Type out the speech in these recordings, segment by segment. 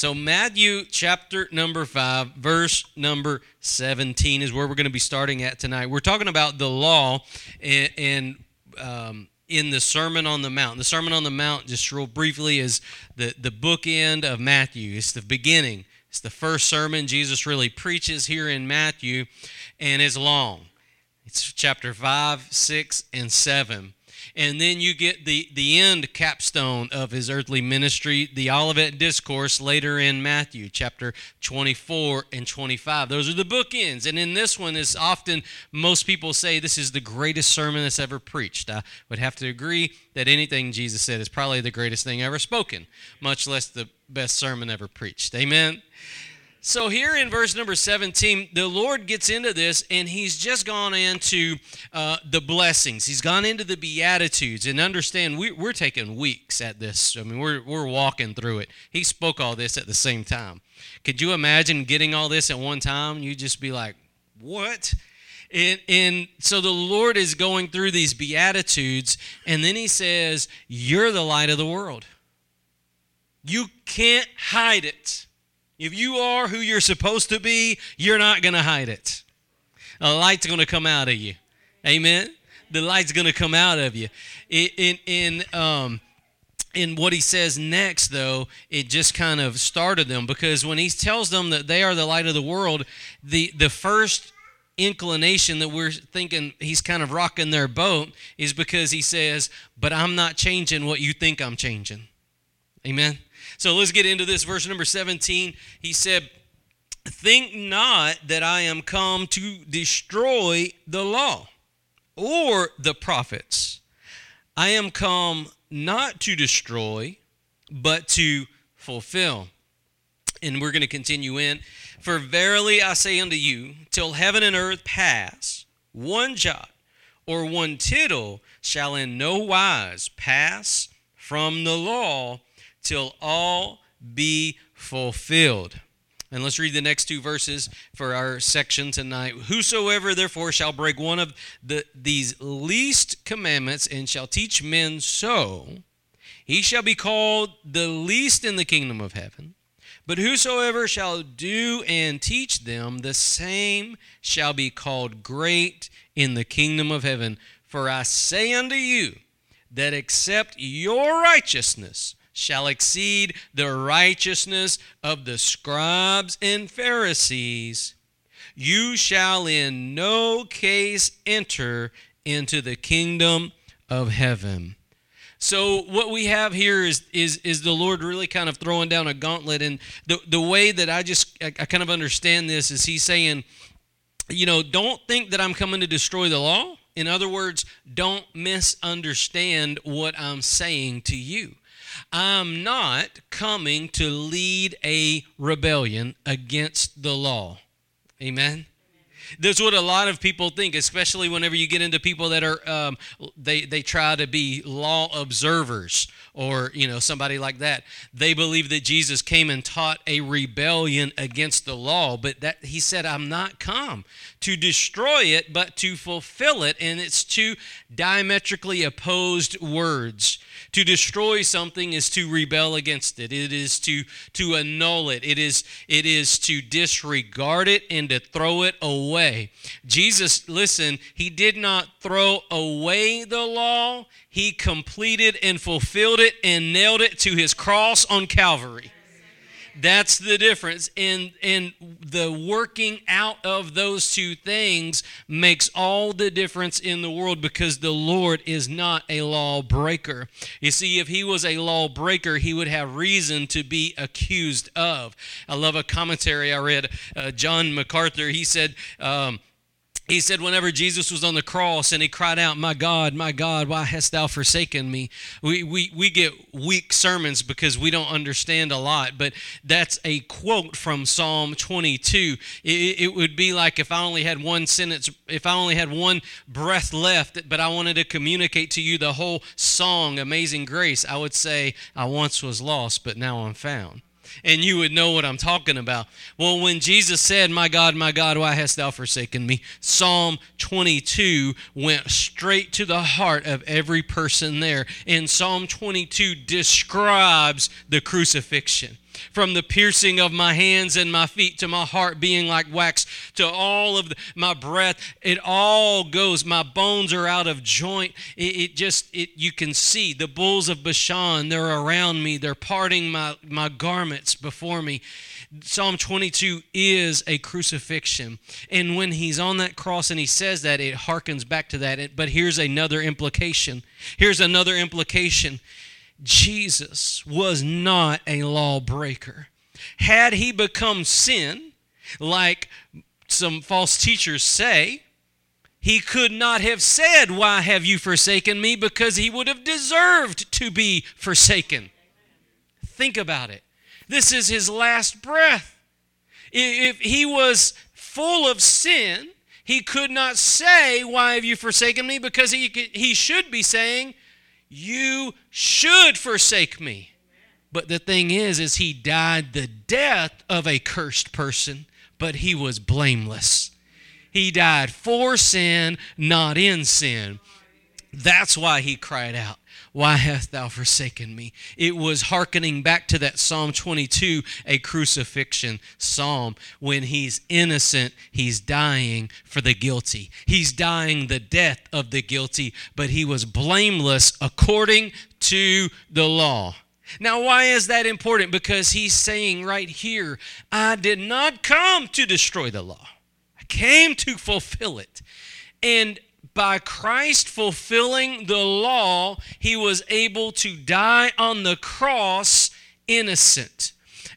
So, Matthew chapter number 5, verse number 17 is where we're going to be starting at tonight. We're talking about the law and, and um, in the Sermon on the Mount. The Sermon on the Mount, just real briefly, is the, the bookend of Matthew. It's the beginning. It's the first sermon Jesus really preaches here in Matthew, and it's long. It's chapter 5, 6, and 7 and then you get the the end capstone of his earthly ministry the olivet discourse later in matthew chapter 24 and 25 those are the bookends. And in this one is often most people say this is the greatest sermon that's ever preached. I would have to agree that anything jesus said is probably the greatest thing ever spoken much less the best sermon ever preached. Amen so, here in verse number 17, the Lord gets into this and he's just gone into uh, the blessings. He's gone into the Beatitudes. And understand, we, are taking weeks at this. I mean, we're, we're walking through it. He spoke all this at the same time. Could you imagine getting all this at one time? You'd just be like, what? And, and so the Lord is going through these Beatitudes, and then he says, You're the light of the world. You can't hide it. If you are who you're supposed to be, you're not going to hide it. A light's going to come out of you. Amen. The light's going to come out of you. In in um in what he says next though, it just kind of started them because when he tells them that they are the light of the world, the the first inclination that we're thinking he's kind of rocking their boat is because he says, "But I'm not changing what you think I'm changing." Amen. So let's get into this. Verse number 17, he said, Think not that I am come to destroy the law or the prophets. I am come not to destroy, but to fulfill. And we're going to continue in. For verily I say unto you, till heaven and earth pass, one jot or one tittle shall in no wise pass from the law till all be fulfilled. And let's read the next two verses for our section tonight. Whosoever therefore shall break one of the, these least commandments and shall teach men so, he shall be called the least in the kingdom of heaven. But whosoever shall do and teach them, the same shall be called great in the kingdom of heaven. For I say unto you that except your righteousness shall exceed the righteousness of the scribes and Pharisees, you shall in no case enter into the kingdom of heaven. So what we have here is is is the Lord really kind of throwing down a gauntlet, and the the way that I just I, I kind of understand this is He's saying, you know, don't think that I'm coming to destroy the law. In other words, don't misunderstand what I'm saying to you. I'm not coming to lead a rebellion against the law. Amen. That's what a lot of people think, especially whenever you get into people that are um, they they try to be law observers or you know somebody like that. They believe that Jesus came and taught a rebellion against the law, but that he said, "I'm not come to destroy it, but to fulfill it." And it's two diametrically opposed words. To destroy something is to rebel against it. It is to to annul it. It is it is to disregard it and to throw it away. Jesus, listen, he did not throw away the law. He completed and fulfilled it and nailed it to his cross on Calvary. That's the difference. And, and the working out of those two things makes all the difference in the world because the Lord is not a lawbreaker. You see, if he was a lawbreaker, he would have reason to be accused of. I love a commentary I read. Uh, John MacArthur, he said, um, he said whenever jesus was on the cross and he cried out my god my god why hast thou forsaken me we, we, we get weak sermons because we don't understand a lot but that's a quote from psalm 22 it, it would be like if i only had one sentence if i only had one breath left but i wanted to communicate to you the whole song amazing grace i would say i once was lost but now i'm found and you would know what I'm talking about. Well, when Jesus said, My God, my God, why hast thou forsaken me? Psalm 22 went straight to the heart of every person there. And Psalm 22 describes the crucifixion from the piercing of my hands and my feet to my heart being like wax to all of the, my breath it all goes my bones are out of joint it, it, just it you can see the bulls of bashan they're around me they're parting my my garments before me Psalm 22 is a crucifixion. And when he's on that cross and he says that, it harkens back to that. But here's another implication. Here's another implication. Jesus was not a lawbreaker. Had he become sin, like some false teachers say, he could not have said, Why have you forsaken me? because he would have deserved to be forsaken. Think about it. This is his last breath. If he was full of sin, he could not say, Why have you forsaken me? because he, he should be saying, you should forsake me. But the thing is, is he died the death of a cursed person, but he was blameless. He died for sin, not in sin. That's why he cried out. Why hast thou forsaken me? It was hearkening back to that Psalm 22, a crucifixion psalm. When he's innocent, he's dying for the guilty. He's dying the death of the guilty, but he was blameless according to the law. Now, why is that important? Because he's saying right here, I did not come to destroy the law, I came to fulfill it. And by Christ fulfilling the law, he was able to die on the cross innocent,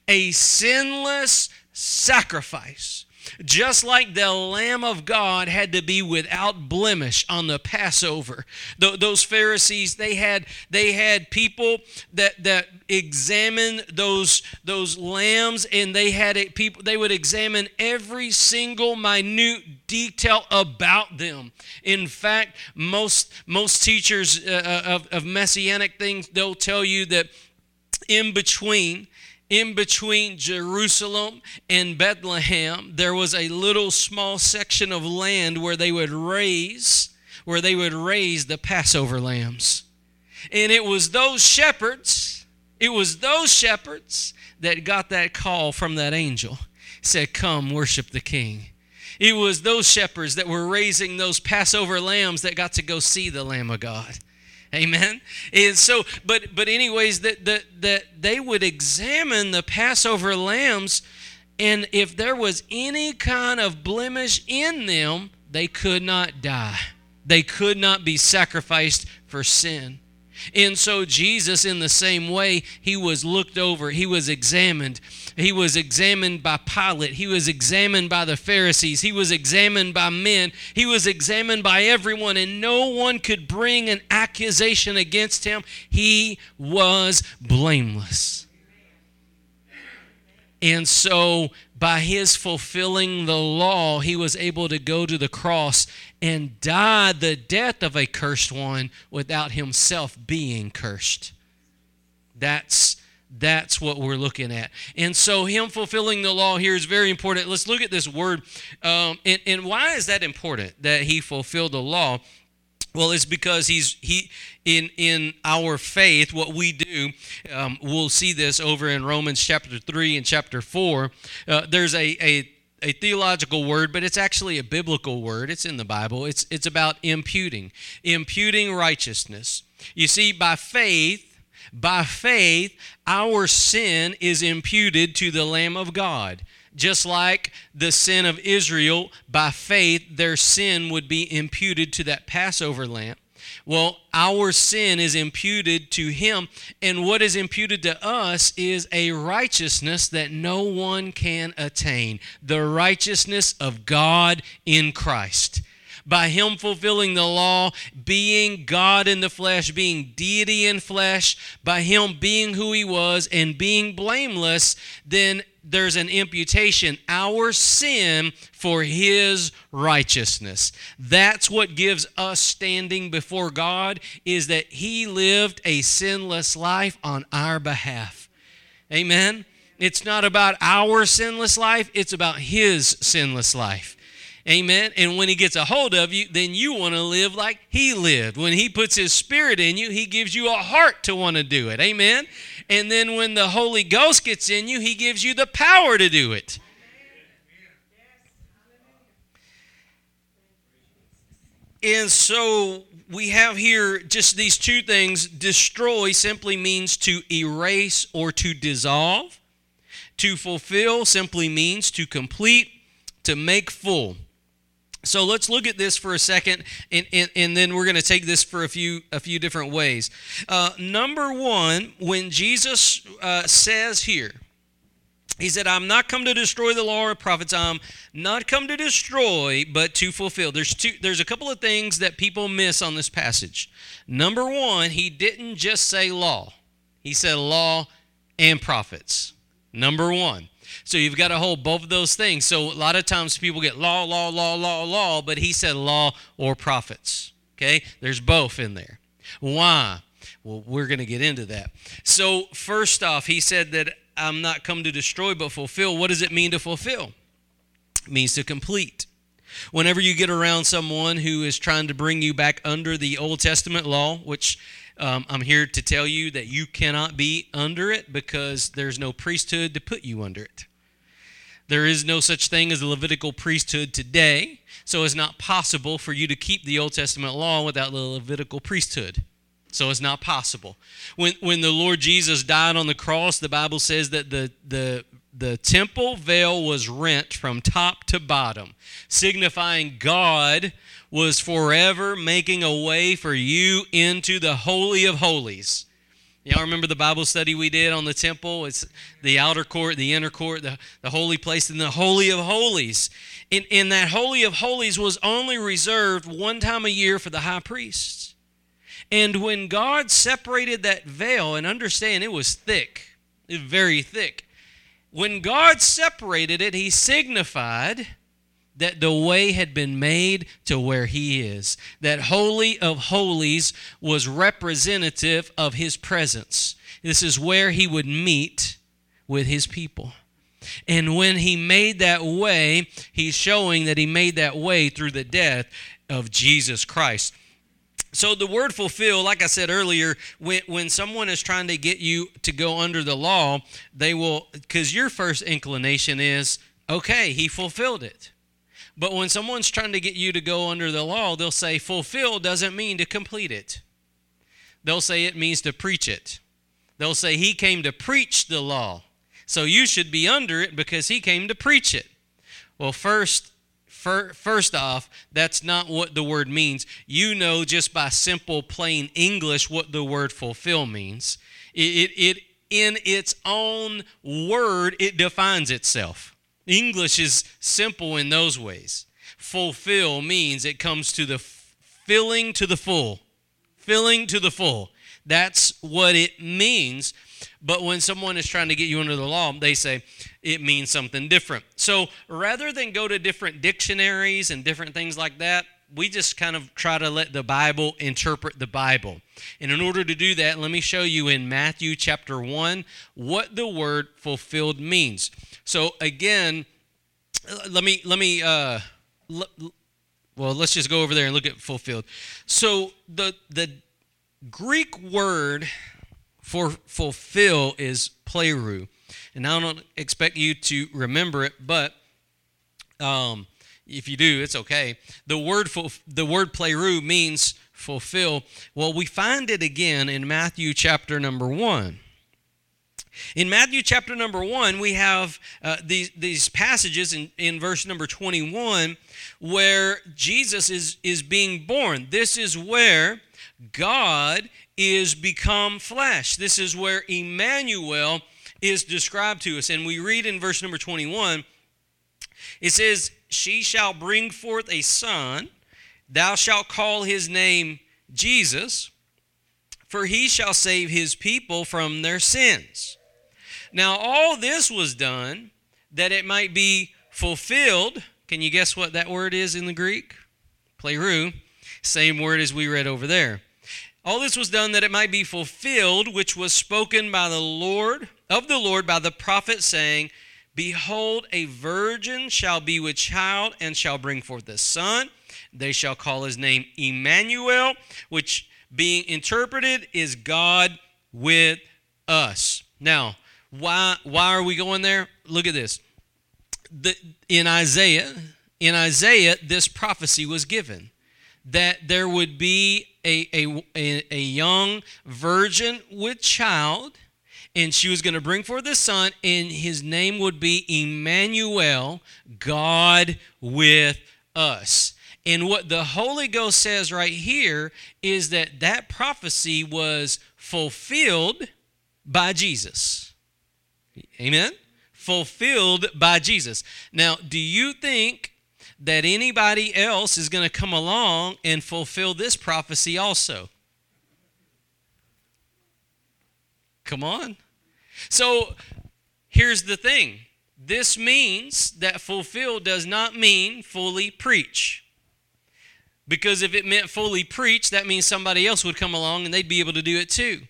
a sinless sacrifice. Just like the Lamb of God had to be without blemish on the Passover. Th- those Pharisees, they had they had people that that examined those those lambs, and they had it, people they would examine every single minute detail about them. In fact, most most teachers uh, uh of, of messianic things they'll tell you that in between in between Jerusalem and Bethlehem, there was a little small section of land where they would raise where they would raise the Passover lambs. And it was those shepherds, it was those shepherds that got that call from that angel. Said, "Come worship the king." It was those shepherds that were raising those Passover lambs that got to go see the Lamb of God. Amen. And so, but but anyways, that that that they would examine the Passover lambs, and if there was any kind of blemish in them, they could not die. They could not be sacrificed for sin. And so Jesus, in the same way, he was looked over, he was examined. He was examined by Pilate. He was examined by the Pharisees. He was examined by men. He was examined by everyone, and no one could bring an accusation against him. He was blameless. And so, by his fulfilling the law, he was able to go to the cross and die the death of a cursed one without himself being cursed. That's that's what we're looking at. And so, him fulfilling the law here is very important. Let's look at this word. Um, and, and why is that important that he fulfilled the law? Well, it's because he's he in in our faith. What we do, um, we'll see this over in Romans chapter three and chapter four. Uh, there's a a a theological word, but it's actually a biblical word. It's in the Bible. It's it's about imputing, imputing righteousness. You see, by faith, by faith, our sin is imputed to the Lamb of God. Just like the sin of Israel, by faith, their sin would be imputed to that Passover lamb. Well, our sin is imputed to him, and what is imputed to us is a righteousness that no one can attain the righteousness of God in Christ by him fulfilling the law, being God in the flesh, being deity in flesh, by him being who he was and being blameless, then there's an imputation our sin for his righteousness that's what gives us standing before god is that he lived a sinless life on our behalf amen It's not about our sinless life, it's about His sinless life. Amen. And when He gets a hold of you, then you want to live like He lived. When He puts His Spirit in you, He gives you a heart to want to do it. Amen. And then when the Holy Ghost gets in you, He gives you the power to do it. And so we have here just these two things. Destroy simply means to erase or to dissolve. To fulfill simply means to complete, to make full. So let's look at this for a second, and, and, and then we're going to take this for a few a few different ways. Uh, number one, when Jesus uh, says here, he said, I'm not come to destroy the law or prophets. I'm not come to destroy, but to fulfill. There's two there's a couple of things that people miss on this passage. Number one, he didn't just say law. He said law and prophets. Number one. So you've got to hold both of those things. So a lot of times people get law, law, law, law, law, but he said law or prophets. Okay? There's both in there. Why? Well, we're going to get into that. So, first off, he said that I'm not come to destroy but fulfill. What does it mean to fulfill? It means to complete. Whenever you get around someone who is trying to bring you back under the Old Testament law, which um, I'm here to tell you that you cannot be under it because there's no priesthood to put you under it. There is no such thing as a Levitical priesthood today, so it's not possible for you to keep the Old Testament law without the Levitical priesthood. So it's not possible. When, when the Lord Jesus died on the cross, the Bible says that the, the, the temple veil was rent from top to bottom, signifying God was forever making a way for you into the Holy of Holies. Y'all remember the Bible study we did on the temple? It's the outer court, the inner court, the, the holy place, and the Holy of Holies. In, in that Holy of Holies was only reserved one time a year for the high priests. And when God separated that veil, and understand it was thick, very thick. When God separated it, He signified that the way had been made to where He is. That Holy of Holies was representative of His presence. This is where He would meet with His people. And when He made that way, He's showing that He made that way through the death of Jesus Christ. So the word fulfill, like I said earlier, when, when someone is trying to get you to go under the law, they will, because your first inclination is, okay, he fulfilled it. But when someone's trying to get you to go under the law, they'll say fulfill doesn't mean to complete it. They'll say it means to preach it. They'll say he came to preach the law. So you should be under it because he came to preach it. Well, first, First off, that's not what the word means. You know just by simple, plain English what the word fulfill means. It, it, it in its own word, it defines itself. English is simple in those ways. Fulfill means it comes to the filling to the full. Filling to the full. That's what it means. But when someone is trying to get you under the law, they say it means something different. So rather than go to different dictionaries and different things like that, we just kind of try to let the Bible interpret the Bible. And in order to do that, let me show you in Matthew chapter 1 what the word fulfilled means. So again, let me let me uh well, let's just go over there and look at fulfilled. So the the Greek word for fulfill is pleroo. And I don't expect you to remember it, but um, if you do, it's okay. The word for the word pleroo means fulfill. Well, we find it again in Matthew chapter number one. In Matthew chapter number one, we have uh, these, these passages in, in verse number 21 where Jesus is, is being born. This is where God is become flesh. This is where Emmanuel is described to us. And we read in verse number 21 it says, She shall bring forth a son, thou shalt call his name Jesus, for he shall save his people from their sins. Now, all this was done that it might be fulfilled. Can you guess what that word is in the Greek? Pleroo. Same word as we read over there All this was done that it might be fulfilled, which was spoken by the Lord, of the Lord by the prophet, saying, Behold, a virgin shall be with child and shall bring forth a son. They shall call his name Emmanuel, which being interpreted is God with us. Now, why why are we going there? Look at this. The, in Isaiah, in Isaiah, this prophecy was given that there would be a, a, a, young virgin with child, and she was going to bring forth a son, and his name would be Emmanuel, God with us. And what the Holy Ghost says right here is that that prophecy was fulfilled by Jesus. Amen? Fulfilled by Jesus. Now, do you think that anybody else is going to come along and fulfill this prophecy also. Come on. So here's the thing this means that fulfill does not mean fully preach. Because if it meant fully preach, that means somebody else would come along and they'd be able to do it too.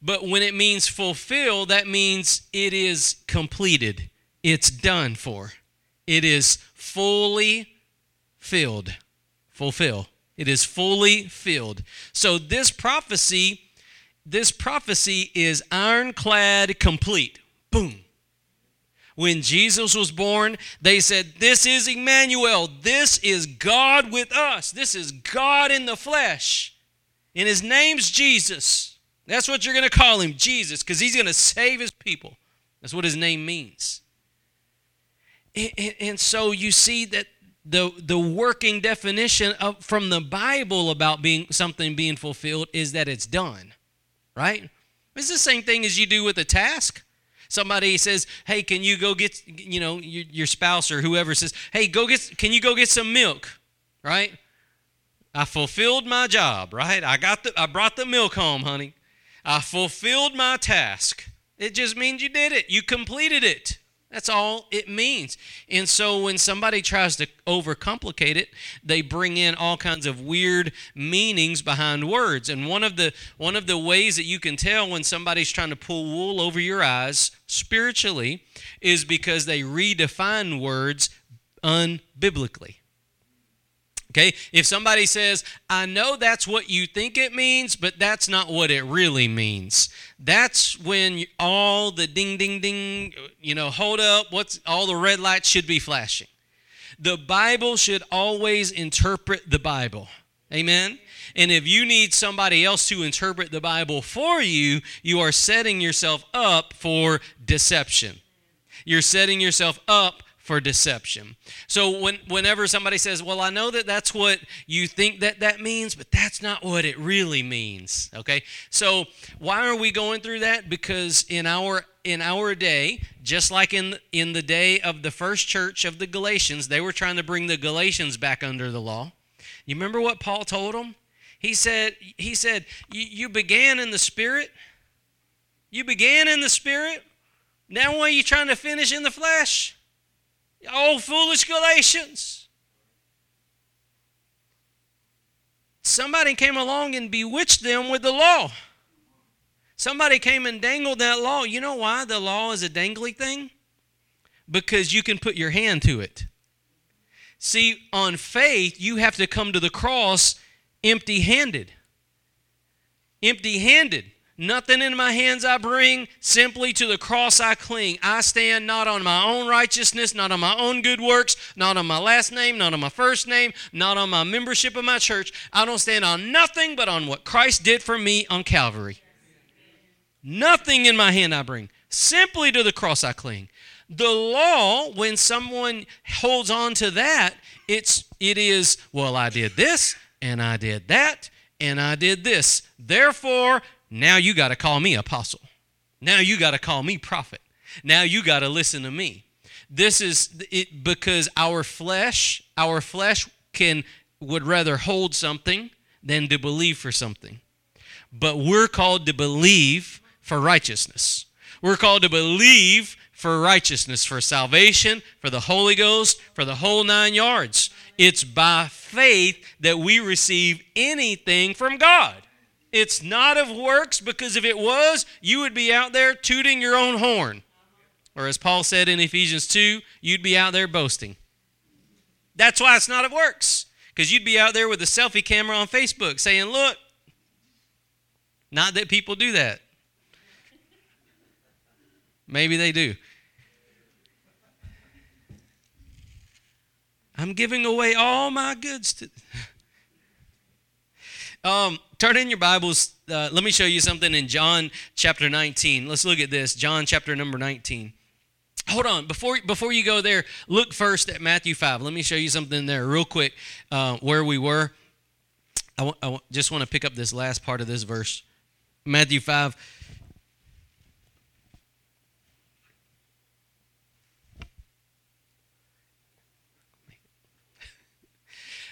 But when it means fulfill, that means it is completed, it's done for, it is fully filled. Fulfill. It is fully filled. So this prophecy, this prophecy is ironclad complete. Boom. When Jesus was born, they said, This is Emmanuel. This is God with us. This is God in the flesh. And his name's Jesus. That's what you're going to call him, Jesus, because he's going to save his people. That's what his name means. And, and, so you see that the the working definition of from the Bible about being something being fulfilled is that it's done. Right? It's the same thing as you do with a task. Somebody says, "Hey, can you go get you know your, your spouse or whoever says, "Hey, go get can you go get some milk?" Right? I fulfilled my job, right? I got the I brought the milk home, honey. I fulfilled my task. It just means you did it. You completed it. That's all it means. And so when somebody tries to overcomplicate it, they bring in all kinds of weird meanings behind words. And one of the one of the ways that you can tell when somebody's trying to pull wool over your eyes spiritually is because they redefine words unbiblically. Okay? If somebody says, I know that's what you think it means, but that's not what it really means. That's when all the ding, ding, ding, you know, hold up, what's all the red lights should be flashing. The Bible should always interpret the Bible. Amen? And if you need somebody else to interpret the Bible for you, you are setting yourself up for deception. You're setting yourself up for deception. So when, whenever somebody says, "Well, I know that that's what you think that that means, but that's not what it really means." Okay? So why are we going through that? Because in our in our day, just like in in the day of the first church of the Galatians, they were trying to bring the Galatians back under the law. You remember what Paul told them? He said he said, "You began in the spirit. You began in the spirit. Now why are you trying to finish in the flesh?" Oh, foolish Galatians. Somebody came along and bewitched them with the law. Somebody came and dangled that law. You know why the law is a dangly thing? Because you can put your hand to it. See, on faith, you have to come to the cross empty handed. Empty handed. Nothing in my hands I bring, simply to the cross I cling. I stand not on my own righteousness, not on my own good works, not on my last name, not on my first name, not on my membership of my church. I don't stand on nothing but on what Christ did for me on Calvary. Nothing in my hand I bring, simply to the cross I cling. The law, when someone holds on to that, it's it is, well, I did this and I did that and I did this. Therefore, now you got to call me apostle. Now you got to call me prophet. Now you got to listen to me. This is it because our flesh, our flesh can would rather hold something than to believe for something. But we're called to believe for righteousness. We're called to believe for righteousness, for salvation, for the Holy Ghost, for the whole nine yards. It's by faith that we receive anything from God. It's not of works because if it was, you would be out there tooting your own horn. Or as Paul said in Ephesians 2, you'd be out there boasting. That's why it's not of works. Because you'd be out there with a selfie camera on Facebook saying, Look, not that people do that. Maybe they do. I'm giving away all my goods to. Um, turn in your Bibles. Uh, let me show you something in John chapter 19. Let's look at this. John chapter number 19. Hold on. Before, before you go there, look first at Matthew 5. Let me show you something there, real quick, uh, where we were. I, w- I w- just want to pick up this last part of this verse. Matthew 5.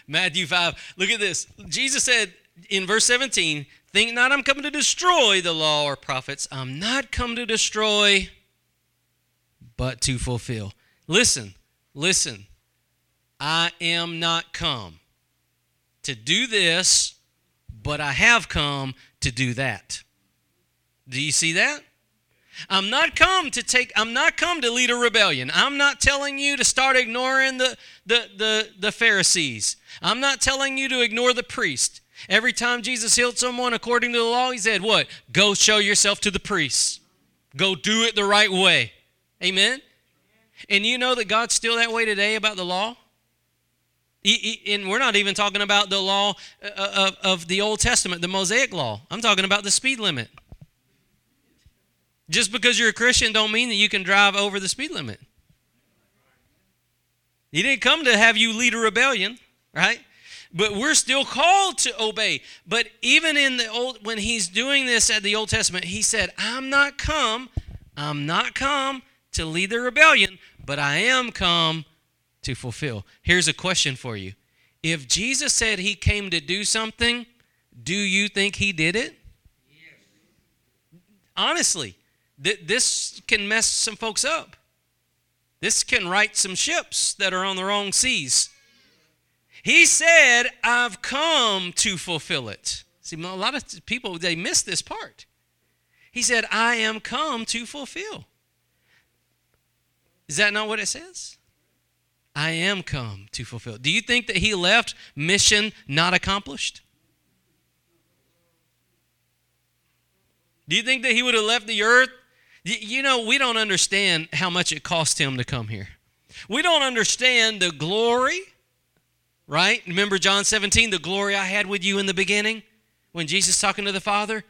Matthew 5. Look at this. Jesus said in verse 17, Think not I'm coming to destroy the law or prophets. I'm not come to destroy, but to fulfill. Listen, listen. I am not come to do this, but I have come to do that. Do you see that? I'm not come to take I'm not come to lead a rebellion. I'm not telling you to start ignoring the the the, the Pharisees. I'm not telling you to ignore the priest. Every time Jesus healed someone according to the law, he said, What? Go show yourself to the priests. Go do it the right way. Amen? And you know that God's still that way today about the law? And we're not even talking about the law uh, of the Old Testament, the Mosaic law. I'm talking about the speed limit. Just because you're a Christian don't mean that you can drive over the speed limit. He didn't come to have you lead a rebellion right? But we're still called to obey. But even in the old when he's doing this at the Old Testament, he said, "I'm not come, I'm not come to lead the rebellion, but I am come to fulfill." Here's a question for you. If Jesus said he came to do something, do you think he did it? Yes. Honestly, th- this can mess some folks up. This can right some ships that are on the wrong seas. He said, I've come to fulfill it. See, a lot of people, they miss this part. He said, I am come to fulfill. Is that not what it says? I am come to fulfill. Do you think that he left mission not accomplished? Do you think that he would have left the earth? You know, we don't understand how much it cost him to come here. We don't understand the glory right? Remember John 17, the glory I had with you in the beginning? When Jesus talking to the Father?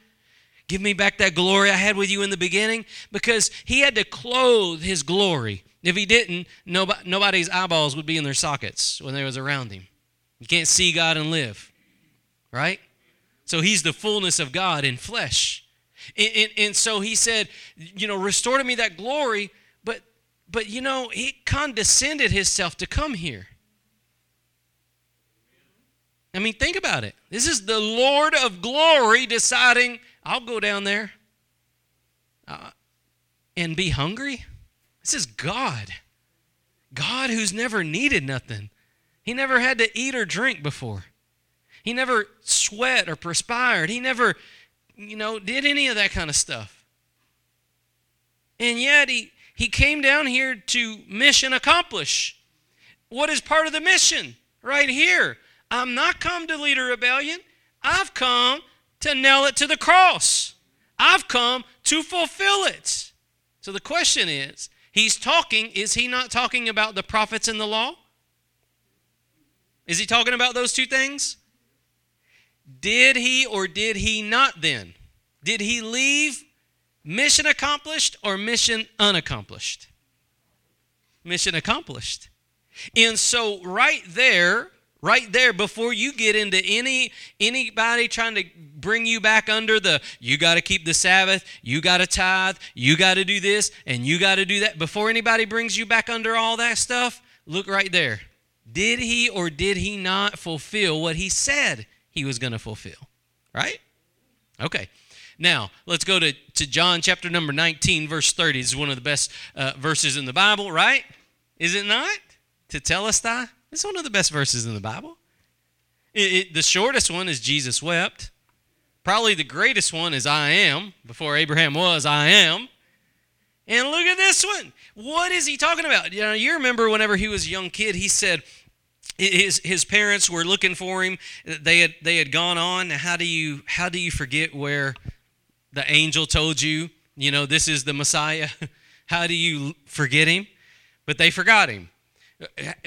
Give me back that glory I had with you in the beginning. Because he had to clothe his glory. If he didn't, nobody, nobody's eyeballs would be in their sockets when they was around him. You can't see God and live, right? So he's the fullness of God in flesh. And, and, and so he said, you know, restore to me that glory, but but you know, he condescended himself to come here. I mean, think about it. This is the Lord of glory deciding, I'll go down there uh, and be hungry. This is God. God who's never needed nothing. He never had to eat or drink before. He never sweat or perspired. He never, you know, did any of that kind of stuff. And yet he, he came down here to mission accomplish. What is part of the mission? Right here. I'm not come to lead a rebellion. I've come to nail it to the cross. I've come to fulfill it. So the question is, he's talking, is he not talking about the prophets and the law? Is he talking about those two things? Did he or did he not then? Did he leave mission accomplished or mission unaccomplished? Mission accomplished. And so, right there, right there before you get into any anybody trying to bring you back under the you got to keep the sabbath you got to tithe you got to do this and you got to do that before anybody brings you back under all that stuff look right there. Did he or did he not fulfill what he said he was going to fulfill right? Okay. Now let's go to, to john chapter number 19 verse 30 this is one of the best uh, verses in the bible right? Is it not? Tetelestai it's one of the best verses in the Bible. It, it, the shortest one is Jesus wept. Probably the greatest one is I am. Before Abraham was, I am. And look at this one. What is he talking about? You know, you remember whenever he was a young kid, he said his his parents were looking for him. They had they had gone on. How do you how do you forget where the angel told you, you know, this is the Messiah? How do you forget him? But they forgot him.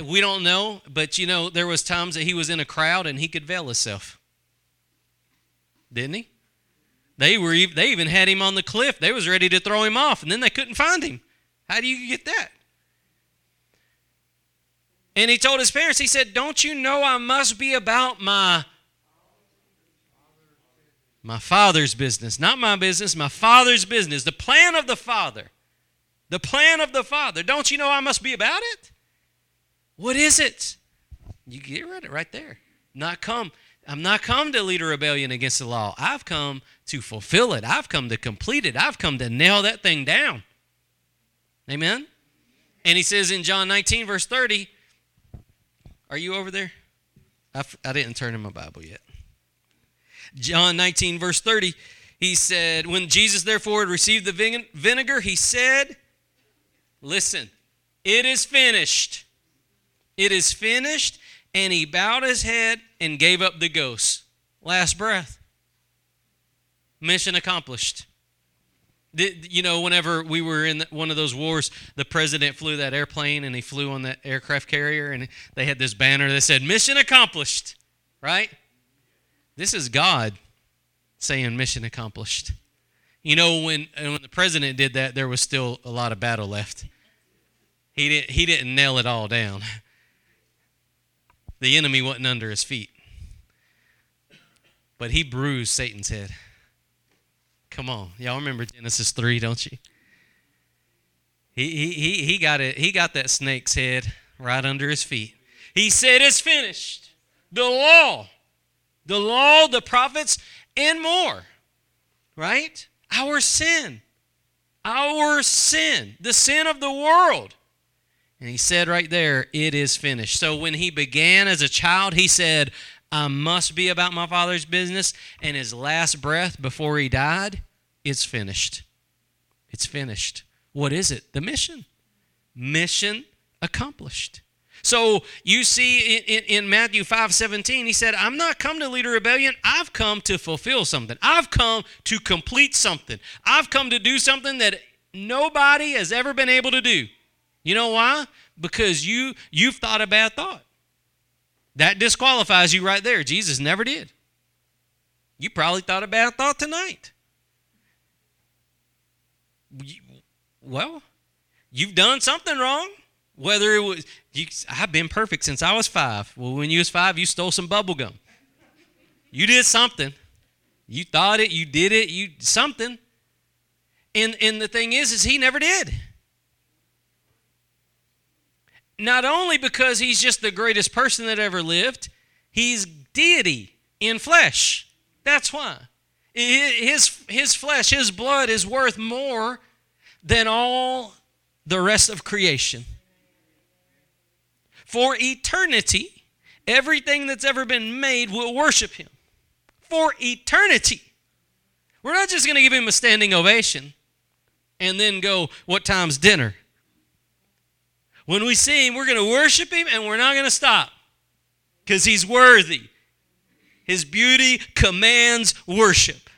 We don't know, but you know, there was times that he was in a crowd and he could veil himself. Didn't he? They were they even had him on the cliff. They was ready to throw him off, and then they couldn't find him. How do you get that? And he told his parents, he said, Don't you know I must be about my my father's business, not my business, my father's business, the plan of the father. The plan of the father. Don't you know I must be about it? What is it? You get rid of it right there. Not come. I'm not come to lead a rebellion against the law. I've come to fulfill it. I've come to complete it. I've come to nail that thing down. Amen? And he says in John 19, verse 30, Are you over there? I f- I didn't turn in my Bible yet. John 19, verse 30, he said, When Jesus therefore had received the vinegar, he said, Listen, it is finished. It is finished. And he bowed his head and gave up the ghost. Last breath. Mission accomplished. You know, whenever we were in one of those wars, the president flew that airplane and he flew on that aircraft carrier and they had this banner that said, Mission accomplished, right? This is God saying, Mission accomplished. You know, when, when the president did that, there was still a lot of battle left. He didn't, he didn't nail it all down. The enemy wasn't under his feet. But he bruised Satan's head. Come on. Y'all remember Genesis 3, don't you? He, he, he, he, got it, he got that snake's head right under his feet. He said, It's finished. The law, the law, the prophets, and more. Right? Our sin. Our sin. The sin of the world. And he said right there, It is finished. So when he began as a child, he said, I must be about my father's business. And his last breath before he died, it's finished. It's finished. What is it? The mission. Mission accomplished. So you see in, in, Matthew 5 17, he said, I'm not come to lead a rebellion. I've come to fulfill something. I've come to complete something. I've come to do something that nobody has ever been able to do. You know why? Because you you've thought a bad thought. That disqualifies you right there. Jesus never did. You probably thought a bad thought tonight. Well, you've done something wrong. Whether it was, you, I've been perfect since I was five. Well, when you was five, you stole some bubble gum. You did something. You thought it. You did it. You something. And and the thing is, is he never did. Not only because he's just the greatest person that ever lived, he's deity in flesh. That's why. His, his flesh, his blood is worth more than all the rest of creation. For eternity, everything that's ever been made will worship him. For eternity. We're not just going to give him a standing ovation and then go, What time's dinner? When we see him, we're going to worship him and we're not going to stop because he's worthy. His beauty commands worship.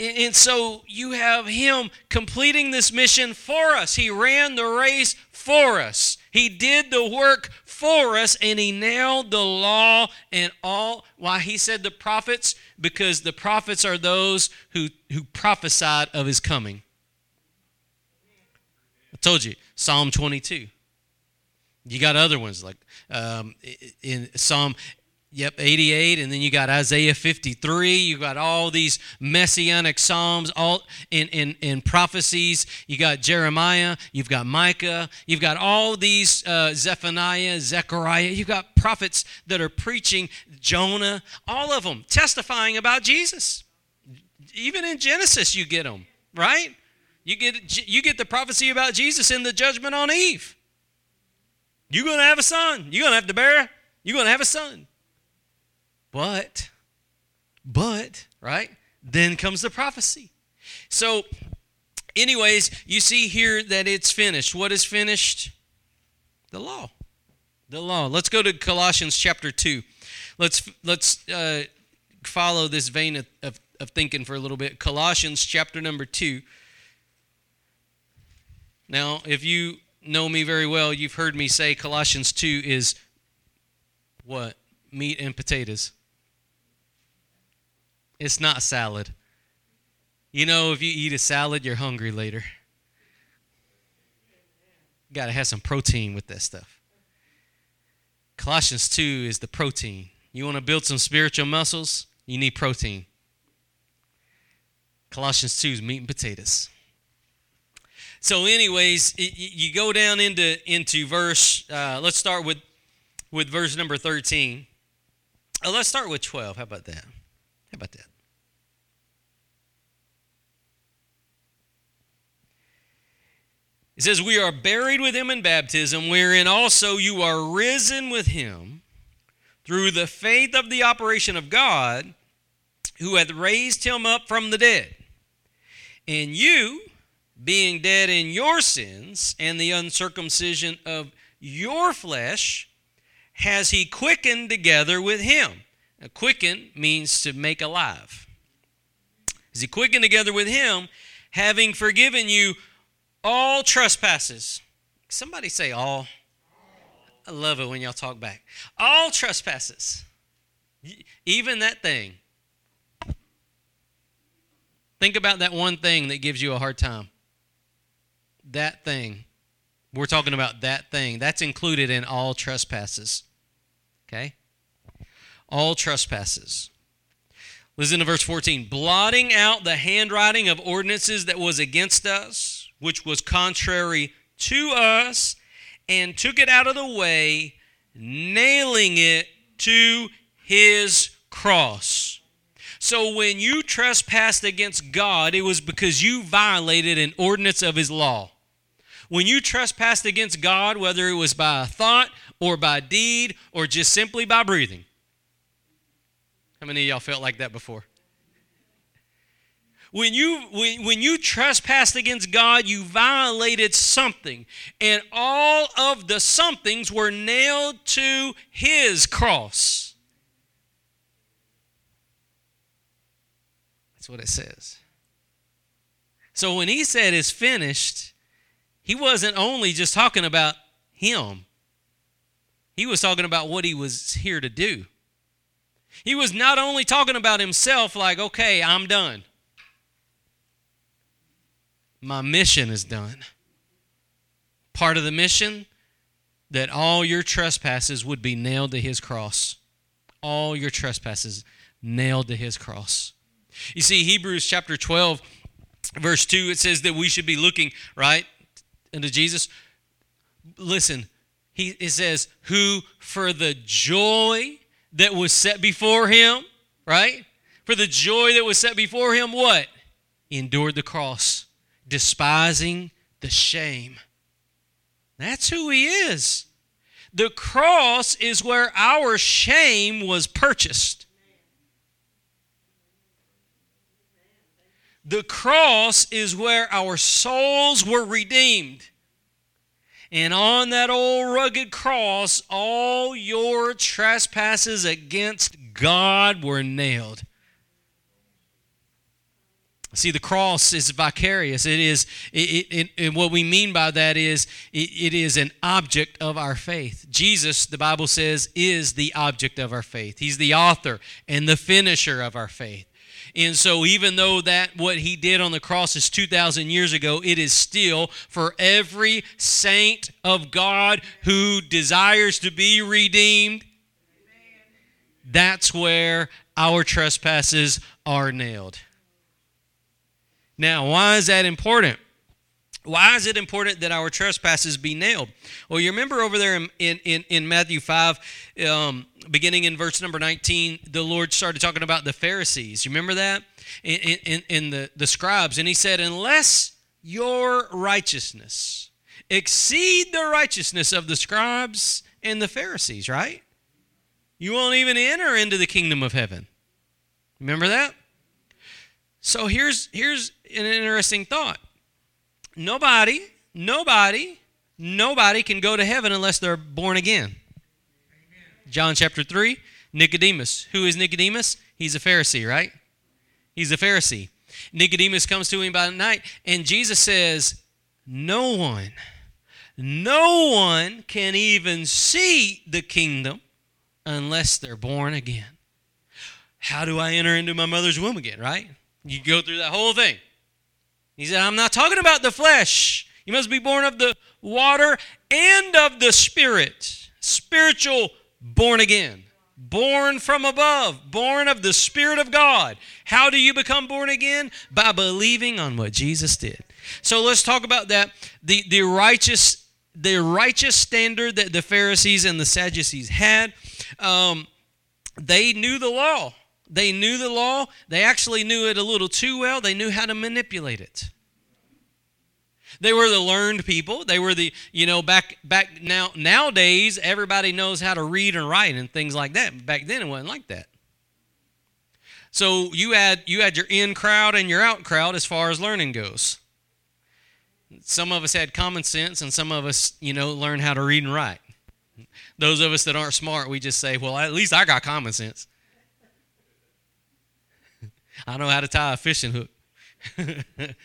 And so you have him completing this mission for us. He ran the race for us. He did the work for us and he nailed the law and all. Why he said the prophets? Because the prophets are those who, who prophesied of his coming. I told you, Psalm 22. You got other ones like um, in Psalm Yep, 88, and then you got Isaiah 53. You got all these messianic psalms, all in, in, in prophecies. You got Jeremiah, you've got Micah, you've got all these uh, Zephaniah, Zechariah. You've got prophets that are preaching Jonah, all of them testifying about Jesus. Even in Genesis, you get them, right? You get, you get the prophecy about Jesus in the judgment on Eve. You're going to have a son. You're going to have to bear. You're going to have a son. But, but, right? Then comes the prophecy. So, anyways, you see here that it's finished. What is finished? The law. The law. Let's go to Colossians chapter 2. Let's let's uh, follow this vein of, of, of thinking for a little bit. Colossians chapter number 2. Now, if you know me very well, you've heard me say Colossians 2 is what? Meat and potatoes. It's not salad. You know, if you eat a salad, you're hungry later. Got to have some protein with that stuff. Colossians 2 is the protein. You want to build some spiritual muscles? You need protein. Colossians 2 is meat and potatoes. So, anyways, you go down into into verse. Uh, let's start with with verse number thirteen. Uh, let's start with twelve. How about that? How about that? It says, We are buried with him in baptism, wherein also you are risen with him through the faith of the operation of God, who hath raised him up from the dead. And you, being dead in your sins and the uncircumcision of your flesh, has he quickened together with him. Now, quicken means to make alive. Is he quickened together with him, having forgiven you all trespasses. Somebody say all. I love it when y'all talk back. All trespasses. Even that thing. Think about that one thing that gives you a hard time. That thing. We're talking about that thing. That's included in all trespasses. Okay? All trespasses. Listen to verse 14. Blotting out the handwriting of ordinances that was against us which was contrary to us, and took it out of the way, nailing it to his cross. So when you trespassed against God, it was because you violated an ordinance of his law. When you trespassed against God, whether it was by a thought or by deed or just simply by breathing. How many of y'all felt like that before? When you, when, when you trespassed against God, you violated something. And all of the somethings were nailed to his cross. That's what it says. So when he said it's finished, he wasn't only just talking about him, he was talking about what he was here to do. He was not only talking about himself, like, okay, I'm done my mission is done. Part of the mission that all your trespasses would be nailed to his cross. All your trespasses nailed to his cross. You see, Hebrews chapter 12, verse 2, it says that we should be looking, right, into Jesus. Listen, he, it says, who for the joy that was set before him, right? For the joy that was set before him, what? Endured the cross despising the shame. That's who he is. The cross is where our shame was purchased. The cross is where our souls were redeemed. And on that old rugged cross, all your trespasses against God were nailed. See, the cross is vicarious. It is, it, it, it, what we mean by that is it, it is an object of our faith. Jesus, the Bible says, is the object of our faith. He's the author and the finisher of our faith. And so, even though that what he did on the cross is 2,000 years ago, it is still for every saint of God who desires to be redeemed. That's where our trespasses are nailed. Now, why is that important? Why is it important that our trespasses be nailed? Well, you remember over there in, in, in Matthew 5, um, beginning in verse number 19, the Lord started talking about the Pharisees. You remember that? In, in, in the, the scribes. And he said, Unless your righteousness exceed the righteousness of the scribes and the Pharisees, right? You won't even enter into the kingdom of heaven. Remember that? So here's here's an interesting thought. Nobody, nobody, nobody can go to heaven unless they're born again. John chapter 3, Nicodemus. Who is Nicodemus? He's a Pharisee, right? He's a Pharisee. Nicodemus comes to him by night, and Jesus says, No one, no one can even see the kingdom unless they're born again. How do I enter into my mother's womb again, right? You go through that whole thing. He said, I'm not talking about the flesh. You must be born of the water and of the spirit. Spiritual born again born from above, born of the Spirit of God. How do you become born again? By believing on what Jesus did. So let's talk about that. The, the righteous the righteous standard that the Pharisees and the Sadducees had. Um, they knew the law. They knew the law. They actually knew it a little too well. They knew how to manipulate it. They were the learned people. They were the, you know, back back now nowadays everybody knows how to read and write and things like that. Back then it wasn't like that. So you had you had your in crowd and your out crowd as far as learning goes. Some of us had common sense and some of us, you know, learned how to read and write. Those of us that aren't smart, we just say, "Well, at least I got common sense." I know how to tie a fishing hook.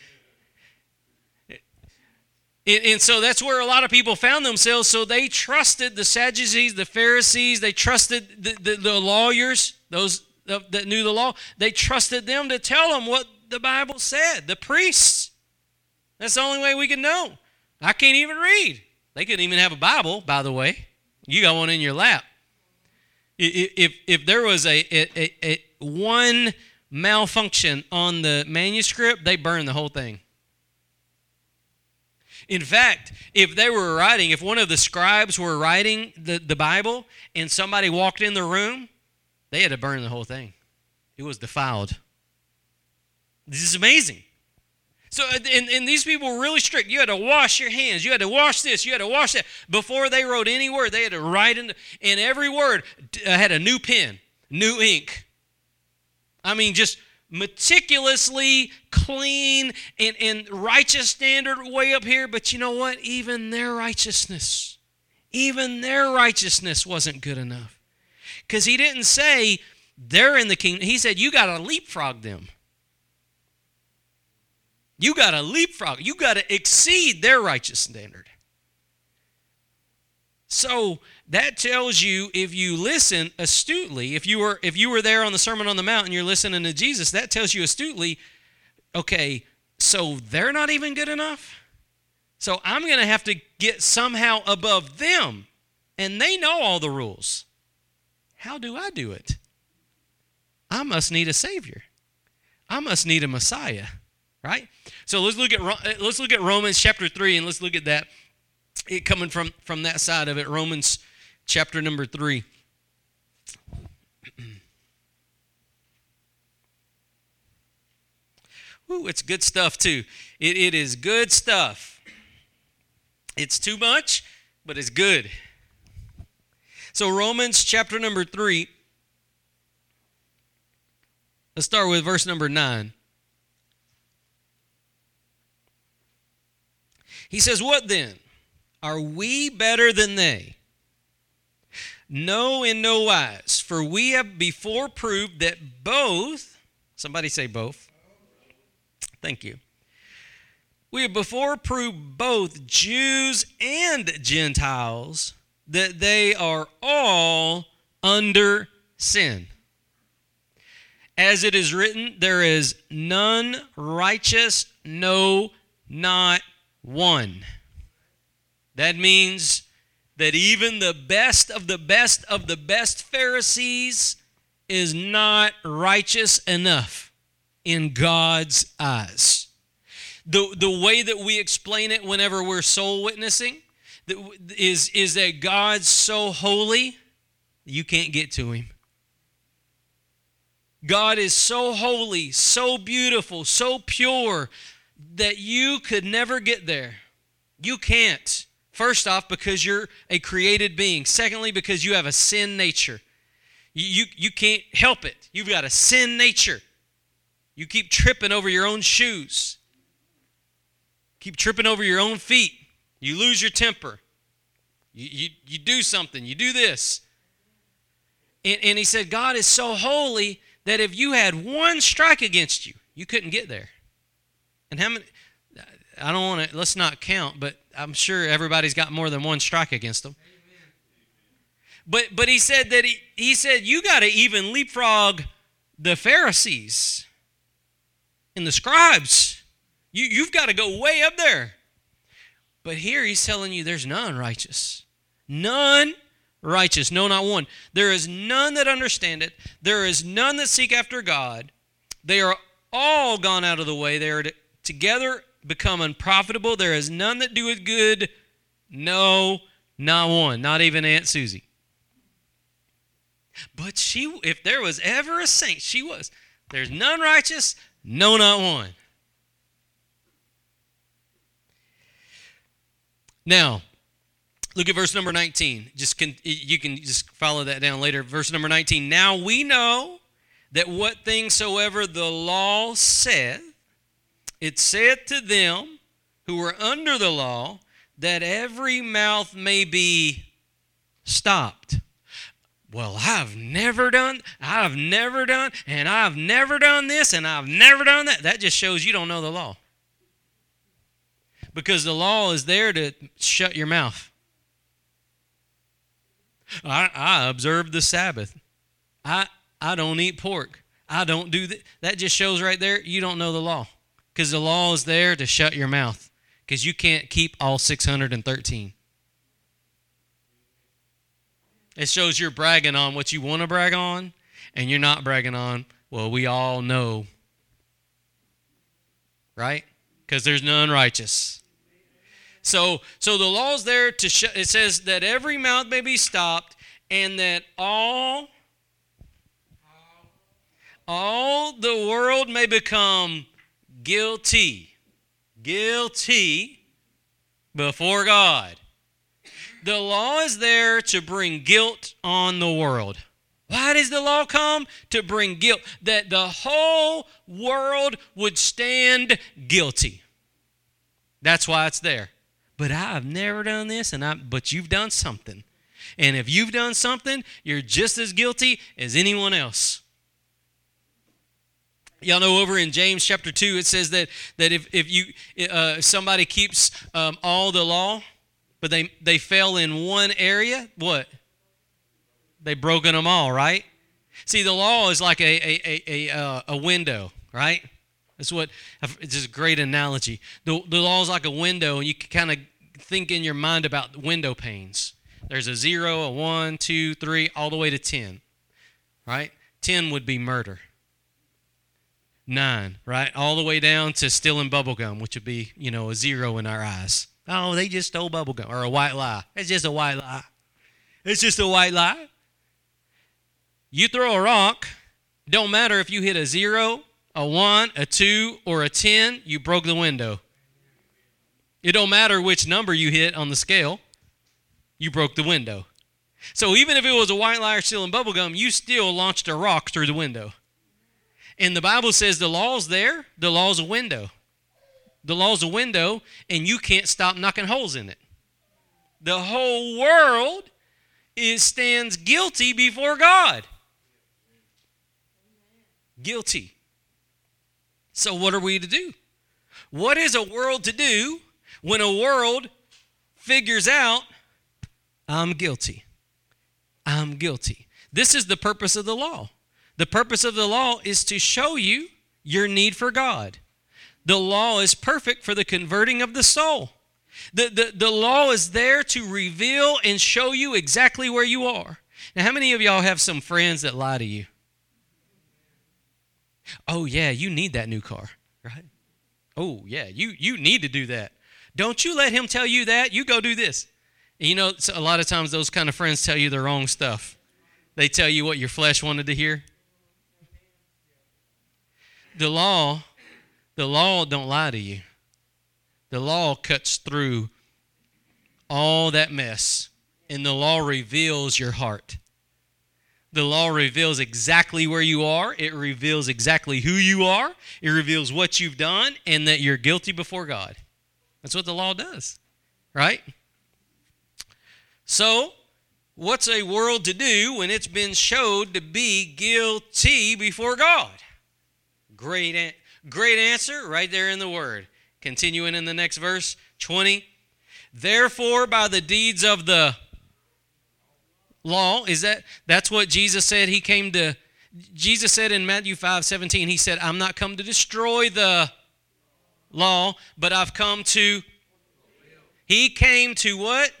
And, and, so that's where a lot of people found themselves. So they trusted the Sadducees, the Pharisees, they trusted the, the, the lawyers, those that knew the law. They trusted them to tell them what the Bible said, the priests. That's the only way we can know. I can't even read. They couldn't even have a Bible, by the way. You got one in your lap. If, if there was a, a, a, a one malfunction on the manuscript, they burned the whole thing. In fact, if they were writing, if one of the scribes were writing the, the Bible and somebody walked in the room, they had to burn the whole thing. It was defiled. This is amazing. So, and, and these people were really strict. You had to wash your hands. You had to wash this. You had to wash that. Before they wrote any word, they had to write in, and every word uh, had a new pen, new ink. I mean, just meticulously clean and, and righteous standard way up here, but you know what? Even their righteousness, even their righteousness wasn't good enough. Because he didn't say they're in the kingdom, he said you got to leapfrog them. You got to leapfrog, you got to exceed their righteous standard. So that tells you if you listen astutely, if you were if you were there on the Sermon on the Mount and you're listening to Jesus, that tells you astutely, okay, so they're not even good enough. So I'm going to have to get somehow above them. And they know all the rules. How do I do it? I must need a savior. I must need a Messiah, right? So let's look at let's look at Romans chapter 3 and let's look at that it coming from from that side of it romans chapter number 3 Ooh, it's good stuff too. It, it is good stuff. It's too much but it's good. So romans chapter number 3 let's start with verse number 9 he says what then? Are we better than they? No, in no wise. For we have before proved that both, somebody say both. Thank you. We have before proved both Jews and Gentiles that they are all under sin. As it is written, there is none righteous, no, not one. That means that even the best of the best of the best Pharisees is not righteous enough in God's eyes. The, the way that we explain it whenever we're soul witnessing is, is that God's so holy, you can't get to him. God is so holy, so beautiful, so pure that you could never get there. You can't. First off, because you're a created being. Secondly, because you have a sin nature. You, you, you can't help it. You've got a sin nature. You keep tripping over your own shoes. Keep tripping over your own feet. You lose your temper. You, you, you do something. You do this. And, and he said, God is so holy that if you had one strike against you, you couldn't get there. And how many, I don't want to, let's not count, but I'm sure everybody's got more than one strike against them. But, but he said that he, he said, you got to even leapfrog the Pharisees and the scribes. You, you've got to go way up there. But here he's telling you there's none righteous. None righteous. No, not one. There is none that understand it. There is none that seek after God. They are all gone out of the way. They are together become unprofitable. There is none that doeth good. No, not one. Not even Aunt Susie. But she, if there was ever a saint, she was. There's none righteous, no, not one. Now, look at verse number 19. Just can, you can just follow that down later. Verse number 19. Now we know that what things soever the law saith, it saith to them who were under the law, that every mouth may be stopped. Well, I've never done, I've never done, and I've never done this, and I've never done that. That just shows you don't know the law. Because the law is there to shut your mouth. I, I observe the Sabbath. I, I don't eat pork. I don't do that. That just shows right there you don't know the law. Because the law is there to shut your mouth. Because you can't keep all 613. It shows you're bragging on what you want to brag on, and you're not bragging on, well, we all know. Right? Because there's none righteous. So, so the law's there to show, it says that every mouth may be stopped, and that all, all the world may become guilty. Guilty before God. The law is there to bring guilt on the world. Why does the law come? To bring guilt, that the whole world would stand guilty. That's why it's there. But I've never done this, and I but you've done something. And if you've done something, you're just as guilty as anyone else. Y'all know over in James chapter 2, it says that, that if, if you uh, somebody keeps um, all the law, but they, they fell in one area, what? They broken them all, right? See, the law is like a, a, a, a, uh, a window, right? That's what, it's just a great analogy. The, the law is like a window, and you can kind of think in your mind about window panes. There's a zero, a one, two, three, all the way to 10, right? 10 would be murder. Nine, right? All the way down to stealing bubblegum, which would be, you know, a zero in our eyes. Oh, they just stole bubblegum or a white lie. It's just a white lie. It's just a white lie. You throw a rock, don't matter if you hit a zero, a one, a two, or a 10, you broke the window. It don't matter which number you hit on the scale, you broke the window. So even if it was a white lie or stealing bubblegum, you still launched a rock through the window. And the Bible says the law's there, the law's a window. The law's a window, and you can't stop knocking holes in it. The whole world is, stands guilty before God. Guilty. So, what are we to do? What is a world to do when a world figures out, I'm guilty? I'm guilty. This is the purpose of the law. The purpose of the law is to show you your need for God. The law is perfect for the converting of the soul. The, the, the law is there to reveal and show you exactly where you are. Now, how many of y'all have some friends that lie to you? Oh, yeah, you need that new car, right? Oh, yeah, you, you need to do that. Don't you let him tell you that. You go do this. You know, a lot of times those kind of friends tell you the wrong stuff. They tell you what your flesh wanted to hear. The law the law don't lie to you. The law cuts through all that mess, and the law reveals your heart. The law reveals exactly where you are, it reveals exactly who you are, it reveals what you've done, and that you're guilty before God. That's what the law does, right? So, what's a world to do when it's been showed to be guilty before God? Great, great answer right there in the word. Continuing in the next verse, 20. Therefore, by the deeds of the law, is that that's what Jesus said he came to Jesus said in Matthew 5 17, he said, I'm not come to destroy the law, but I've come to. He came to what?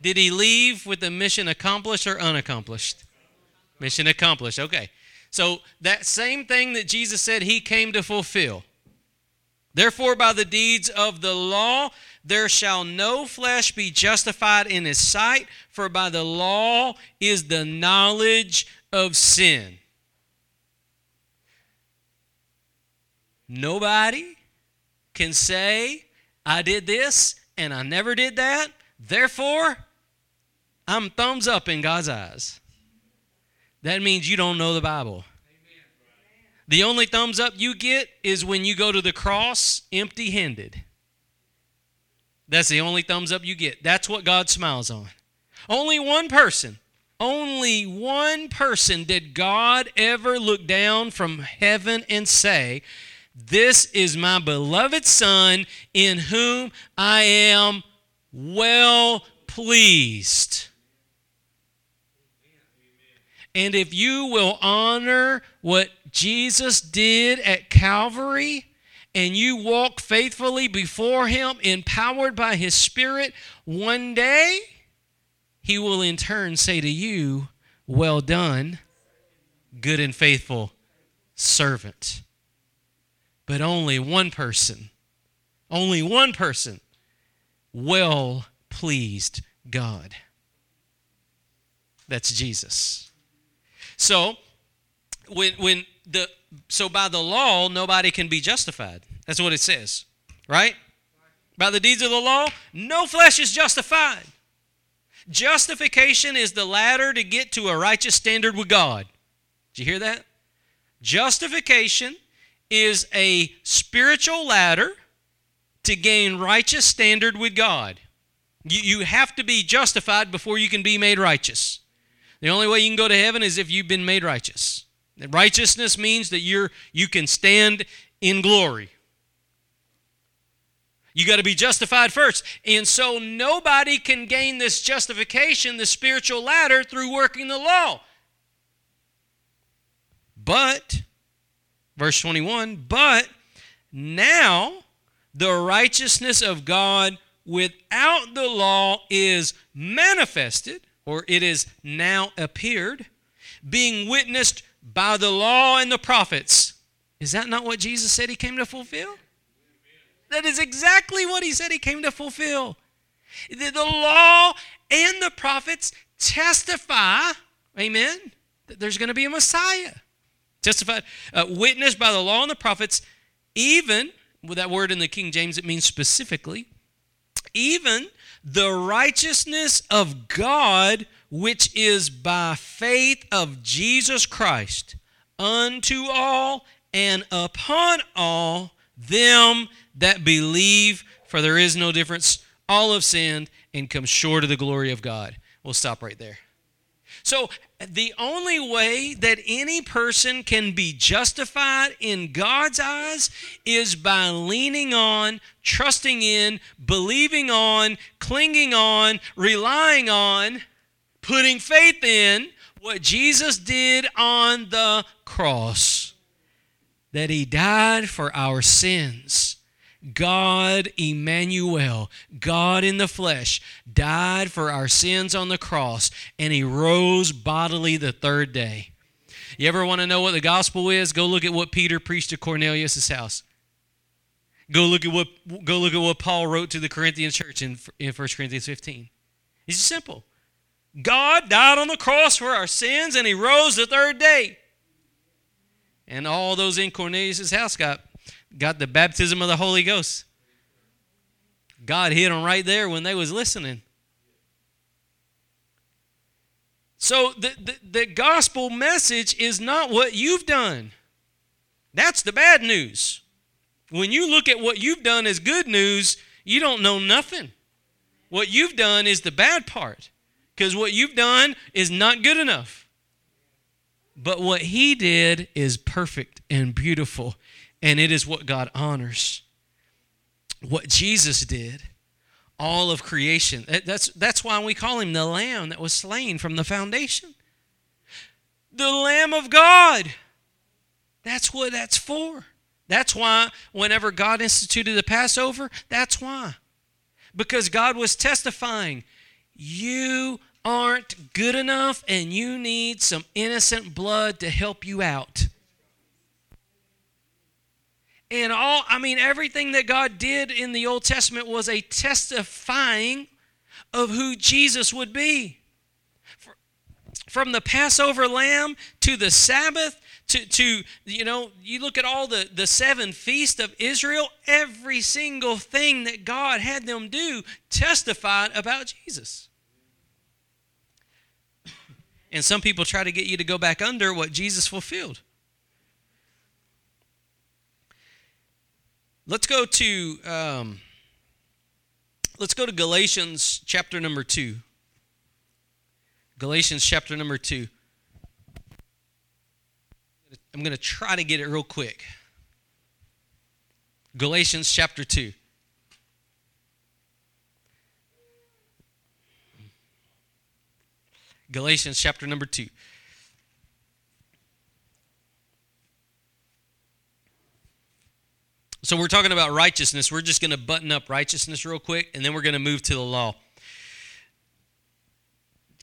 Did he leave with the mission accomplished or unaccomplished? Mission accomplished. Okay. So that same thing that Jesus said he came to fulfill. Therefore, by the deeds of the law, there shall no flesh be justified in his sight, for by the law is the knowledge of sin. Nobody can say, I did this and I never did that. Therefore, I'm thumbs up in God's eyes. That means you don't know the Bible. The only thumbs up you get is when you go to the cross empty handed. That's the only thumbs up you get. That's what God smiles on. Only one person, only one person did God ever look down from heaven and say, This is my beloved Son in whom I am well pleased. And if you will honor what Jesus did at Calvary, and you walk faithfully before Him, empowered by His Spirit, one day He will in turn say to you, Well done, good and faithful servant. But only one person, only one person, well pleased God. That's Jesus. So, when, when the so by the law nobody can be justified. That's what it says, right? By the deeds of the law, no flesh is justified. Justification is the ladder to get to a righteous standard with God. Did you hear that? Justification is a spiritual ladder to gain righteous standard with God. You, you have to be justified before you can be made righteous. The only way you can go to heaven is if you've been made righteous. Righteousness means that you're you can stand in glory. You got to be justified first. And so nobody can gain this justification, the spiritual ladder, through working the law. But, verse 21, but now the righteousness of God without the law is manifested, or it is now appeared, being witnessed by the law and the prophets. Is that not what Jesus said he came to fulfill? That is exactly what he said he came to fulfill. The, the law and the prophets testify, amen, that there's going to be a Messiah. Testified, uh, witnessed by the law and the prophets, even, with that word in the King James, it means specifically, even the righteousness of God which is by faith of Jesus Christ unto all and upon all them that believe, for there is no difference. All have sinned and come short of the glory of God. We'll stop right there. So, the only way that any person can be justified in God's eyes is by leaning on, trusting in, believing on, clinging on, relying on putting faith in what Jesus did on the cross, that he died for our sins. God Emmanuel, God in the flesh, died for our sins on the cross, and he rose bodily the third day. You ever want to know what the gospel is? Go look at what Peter preached at Cornelius' house. Go look at what go look at what Paul wrote to the Corinthian church in, in 1 Corinthians 15. It's simple. God died on the cross for our sins and he rose the third day. And all those in Cornelius' house got, got the baptism of the Holy Ghost. God hit them right there when they was listening. So the, the, the gospel message is not what you've done. That's the bad news. When you look at what you've done as good news, you don't know nothing. What you've done is the bad part because what you've done is not good enough. But what he did is perfect and beautiful, and it is what God honors. What Jesus did, all of creation. That's, that's why we call him the Lamb that was slain from the foundation. The Lamb of God. That's what that's for. That's why, whenever God instituted the Passover, that's why. Because God was testifying, you aren't good enough and you need some innocent blood to help you out. And all, I mean, everything that God did in the Old Testament was a testifying of who Jesus would be. From the Passover lamb to the Sabbath to, to you know, you look at all the, the seven feasts of Israel, every single thing that God had them do testified about Jesus. And some people try to get you to go back under what Jesus fulfilled. Let's go to um, let's go to Galatians chapter number two. Galatians chapter number two. I'm going to try to get it real quick. Galatians chapter 2. Galatians chapter number 2. So we're talking about righteousness. We're just going to button up righteousness real quick, and then we're going to move to the law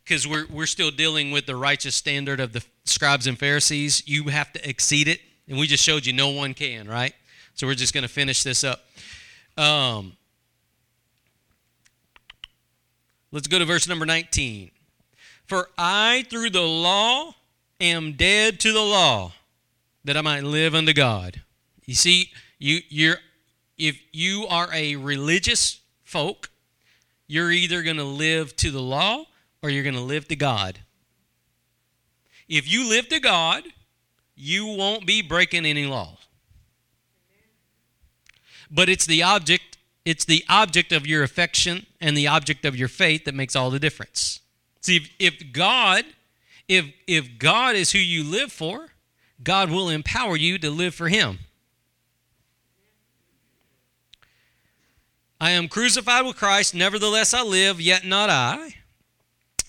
because we're, we're still dealing with the righteous standard of the scribes and Pharisees. You have to exceed it. And we just showed you no one can, right? So we're just going to finish this up. Um, let's go to verse number 19. For I, through the law, am dead to the law, that I might live unto God. You see, you, you're, if you are a religious folk, you're either going to live to the law or you're going to live to God. If you live to God, you won't be breaking any law. But it's the object, it's the object of your affection and the object of your faith that makes all the difference. See, if, if God, if if God is who you live for, God will empower you to live for him. I am crucified with Christ, nevertheless I live, yet not I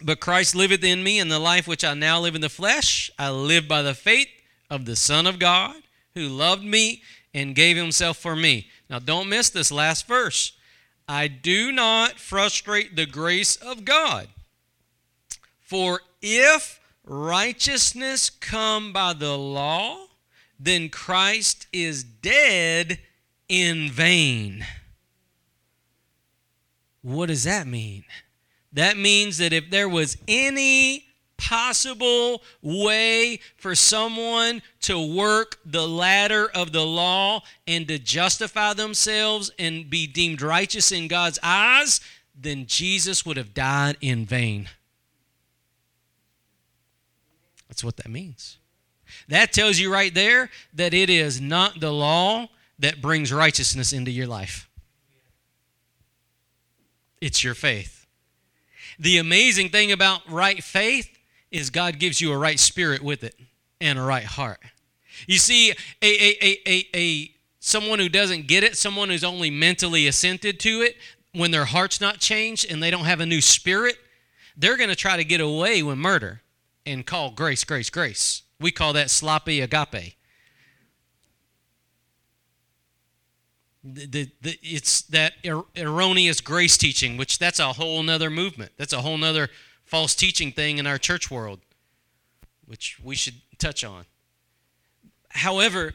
but Christ liveth in me, and the life which I now live in the flesh, I live by the faith of the Son of God, who loved me and gave himself for me. Now, don't miss this last verse. I do not frustrate the grace of God. For if righteousness come by the law, then Christ is dead in vain. What does that mean? That means that if there was any possible way for someone to work the ladder of the law and to justify themselves and be deemed righteous in God's eyes, then Jesus would have died in vain. That's what that means. That tells you right there that it is not the law that brings righteousness into your life, it's your faith. The amazing thing about right faith is God gives you a right spirit with it and a right heart. You see, a, a, a, a, someone who doesn't get it, someone who's only mentally assented to it, when their heart's not changed and they don't have a new spirit, they're going to try to get away with murder and call grace, grace, grace. We call that sloppy agape. The, the, it's that er, erroneous grace teaching, which that's a whole nother movement. That's a whole nother false teaching thing in our church world, which we should touch on. However,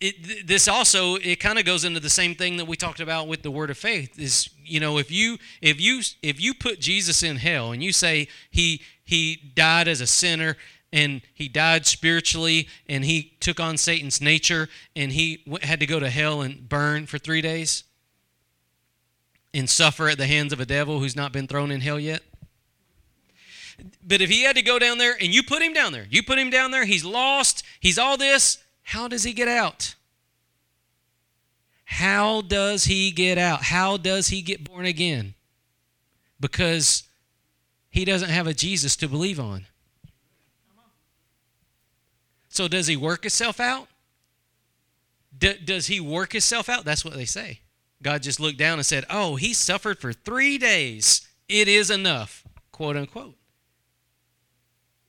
it, this also it kind of goes into the same thing that we talked about with the word of faith is you know if you if you if you put Jesus in hell and you say he he died as a sinner and he died spiritually and he took on Satan's nature and he had to go to hell and burn for three days and suffer at the hands of a devil who's not been thrown in hell yet. but if he had to go down there and you put him down there, you put him down there, he's lost, he's all this, how does he get out? How does he get out? How does he get born again? Because he doesn't have a Jesus to believe on. So does he work himself out? D- does he work himself out? That's what they say. God just looked down and said, Oh, he suffered for three days. It is enough, quote unquote.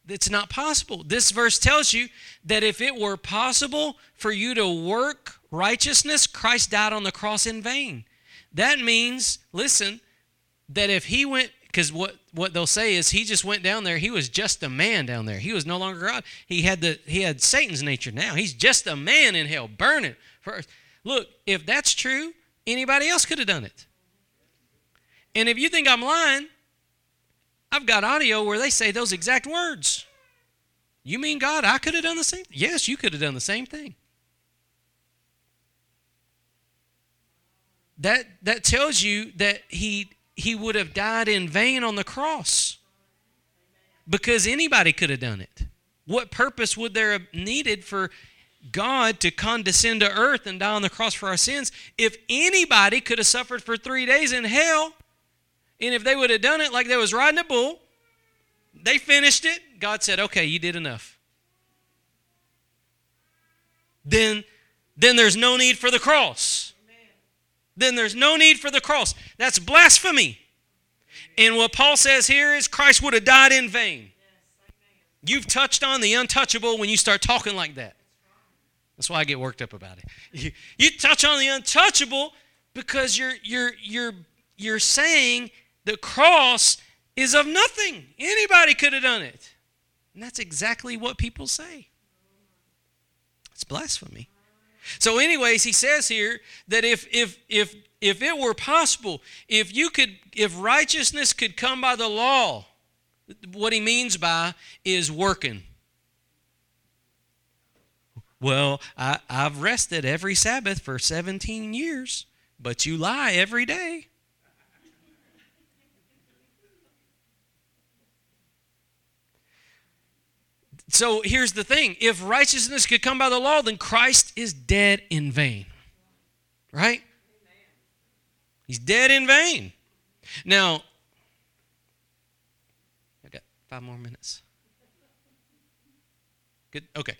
It's not possible. This verse tells you that if it were possible for you to work righteousness, Christ died on the cross in vain. That means, listen, that if he went, because what, what they'll say is he just went down there, he was just a man down there. He was no longer God. He had the he had Satan's nature now. He's just a man in hell, burning first. Look, if that's true, anybody else could have done it. And if you think I'm lying, I've got audio where they say those exact words. You mean God, I could have done the same? Yes, you could have done the same thing. That that tells you that he he would have died in vain on the cross. Because anybody could have done it. What purpose would there have needed for God to condescend to earth and die on the cross for our sins if anybody could have suffered for three days in hell and if they would have done it like they was riding a bull, they finished it. God said, "Okay, you did enough." Then, then there's no need for the cross. Then there's no need for the cross. That's blasphemy. And what Paul says here is Christ would have died in vain. You've touched on the untouchable when you start talking like that. That's why I get worked up about it. You, you touch on the untouchable because you're you're you're you're saying the cross is of nothing. Anybody could have done it. And that's exactly what people say. It's blasphemy. So, anyways, he says here that if if if if it were possible, if you could if righteousness could come by the law, what he means by is working. Well, I, I've rested every Sabbath for 17 years, but you lie every day. So here's the thing if righteousness could come by the law, then Christ is dead in vain. Right? He's dead in vain. Now, I've got five more minutes. Good. Okay.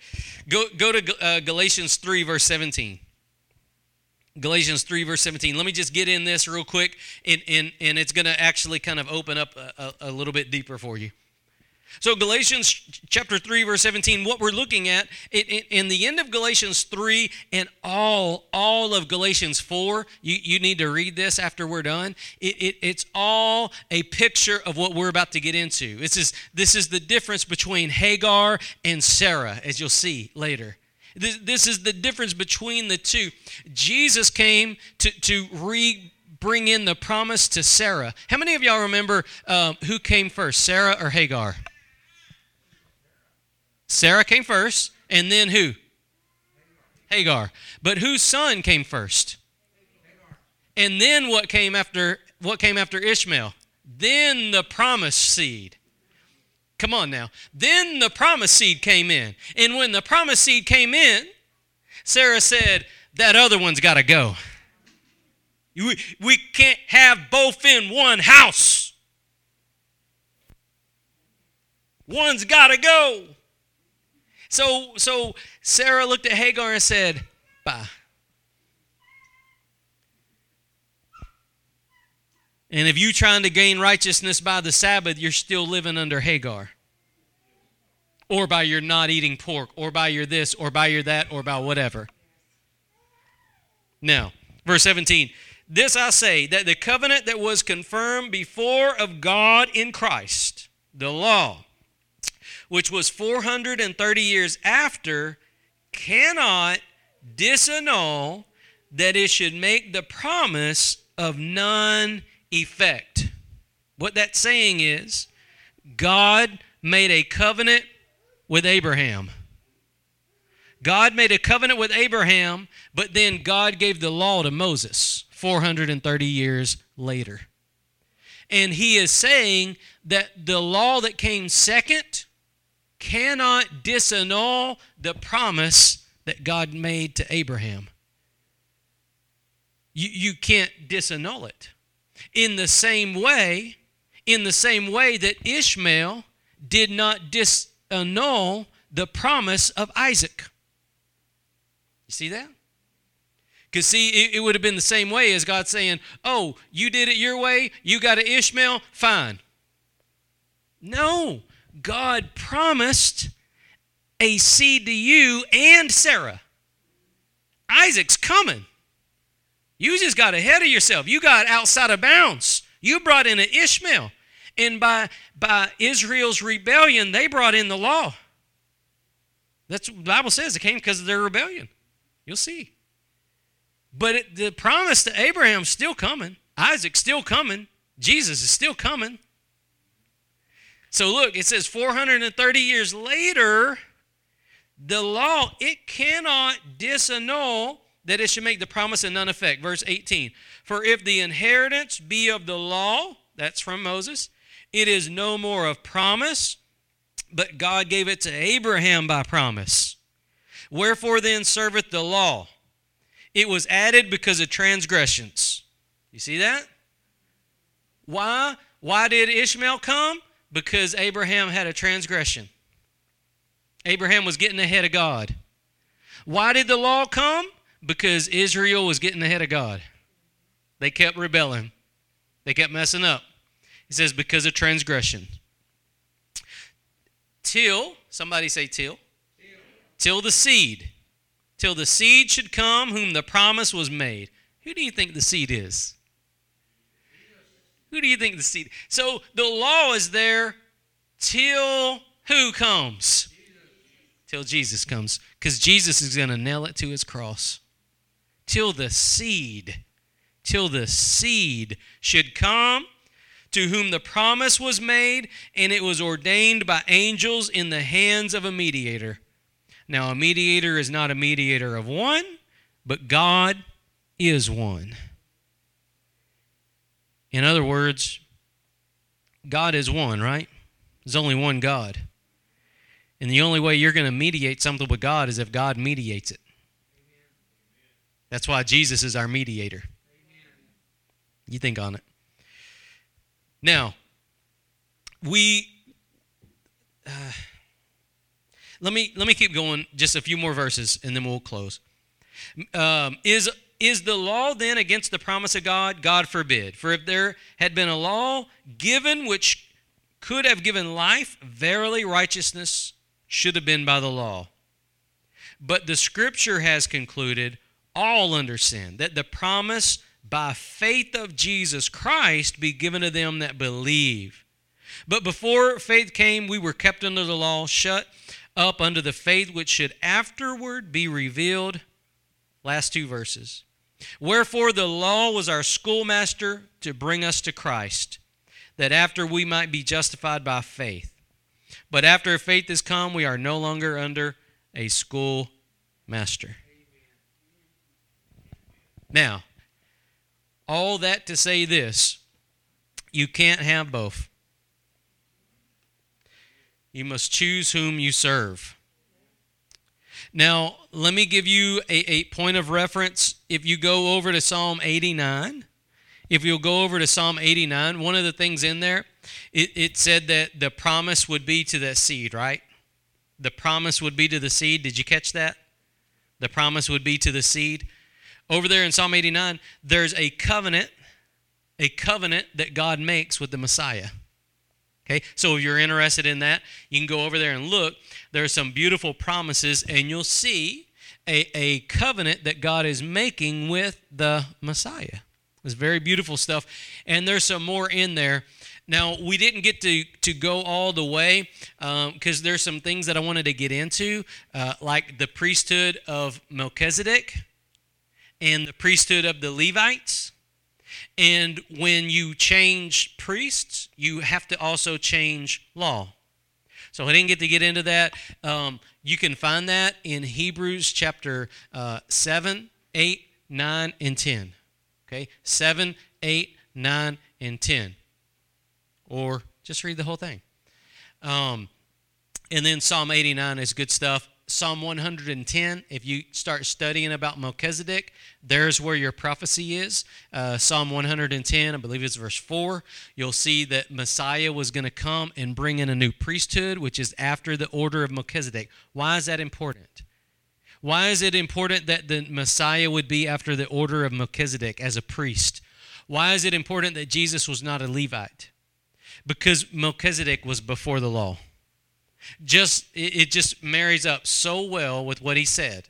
Go, go to uh, Galatians 3, verse 17. Galatians 3, verse 17. Let me just get in this real quick, and, and, and it's going to actually kind of open up a, a, a little bit deeper for you. So, Galatians chapter 3, verse 17, what we're looking at in the end of Galatians 3 and all, all of Galatians 4, you, you need to read this after we're done. It, it, it's all a picture of what we're about to get into. This is, this is the difference between Hagar and Sarah, as you'll see later. This, this is the difference between the two. Jesus came to, to re bring in the promise to Sarah. How many of y'all remember um, who came first, Sarah or Hagar? Sarah came first, and then who? Hagar. But whose son came first? And then what came after what came after Ishmael? Then the promised seed. Come on now. Then the promised seed came in. And when the promised seed came in, Sarah said, That other one's got to go. We, we can't have both in one house. One's got to go. So, so Sarah looked at Hagar and said, Bye. And if you're trying to gain righteousness by the Sabbath, you're still living under Hagar. Or by your not eating pork, or by your this, or by your that, or by whatever. Now, verse 17. This I say, that the covenant that was confirmed before of God in Christ, the law, which was 430 years after, cannot disannul that it should make the promise of none effect. What that's saying is, God made a covenant with Abraham. God made a covenant with Abraham, but then God gave the law to Moses 430 years later. And he is saying that the law that came second cannot disannul the promise that God made to Abraham. You, you can't disannul it. In the same way, in the same way that Ishmael did not disannul the promise of Isaac. You see that? Because, see, it, it, would have been the same way as God saying, Oh, you did it your way, you got an Ishmael, fine. No, God promised a seed to you and Sarah. Isaac's coming. You just got ahead of yourself. You got outside of bounds. You brought in an Ishmael. And by, by Israel's rebellion, they brought in the law. That's what the Bible says. It came because of their rebellion. You'll see. But it, the promise to Abraham's still coming. Isaac's still coming. Jesus is still coming. So look, it says 430 years later, the law, it cannot disannul that it should make the promise of none effect. Verse 18 For if the inheritance be of the law, that's from Moses, it is no more of promise, but God gave it to Abraham by promise. Wherefore then serveth the law? It was added because of transgressions. You see that? Why? Why did Ishmael come? Because Abraham had a transgression. Abraham was getting ahead of God. Why did the law come? because Israel was getting ahead of God. They kept rebelling, they kept messing up. He says, because of transgression. Till, somebody say till. Till, the seed. Till the seed should come, whom the promise was made. Who do you think the seed is? Who do you think the seed? So the law is there till who comes? Till Jesus comes. Because Jesus is going to nail it to his cross till the seed, till the seed should come, to whom the promise was made, and it was ordained by angels in the hands of a mediator. Now, a mediator is not a mediator of one, but God is one. In other words, God is one, right? There's only one God. And the only way you're going to mediate something with God is if God mediates it. That's why Jesus is our mediator. You think on it. Now, we uh, let me let me keep going just a few more verses and then we'll close. Um, is is the law then against the promise of God? God forbid. For if there had been a law given which could have given life, verily righteousness should have been by the law. But the scripture has concluded all under sin, that the promise by faith of Jesus Christ be given to them that believe. But before faith came, we were kept under the law, shut up under the faith which should afterward be revealed. Last two verses. Wherefore the law was our schoolmaster to bring us to Christ, that after we might be justified by faith. But after faith is come, we are no longer under a schoolmaster. Now, all that to say this you can't have both. You must choose whom you serve. Now, let me give you a, a point of reference. If you go over to Psalm 89, if you'll go over to Psalm 89, one of the things in there, it, it said that the promise would be to that seed, right? The promise would be to the seed. Did you catch that? The promise would be to the seed. Over there in Psalm 89, there's a covenant, a covenant that God makes with the Messiah. Okay, so if you're interested in that, you can go over there and look. There are some beautiful promises, and you'll see a, a covenant that God is making with the Messiah. It's very beautiful stuff, and there's some more in there. Now, we didn't get to, to go all the way because um, there's some things that I wanted to get into, uh, like the priesthood of Melchizedek and the priesthood of the Levites. And when you change priests, you have to also change law. So I didn't get to get into that. Um, you can find that in Hebrews chapter uh, 7, 8, 9, and 10. Okay? 7, 8, 9, and 10. or just read the whole thing. Um, and then Psalm 89 is good stuff. Psalm 110, if you start studying about Melchizedek, there's where your prophecy is. Uh, Psalm 110, I believe it's verse 4, you'll see that Messiah was going to come and bring in a new priesthood, which is after the order of Melchizedek. Why is that important? Why is it important that the Messiah would be after the order of Melchizedek as a priest? Why is it important that Jesus was not a Levite? Because Melchizedek was before the law. Just it just marries up so well with what he said.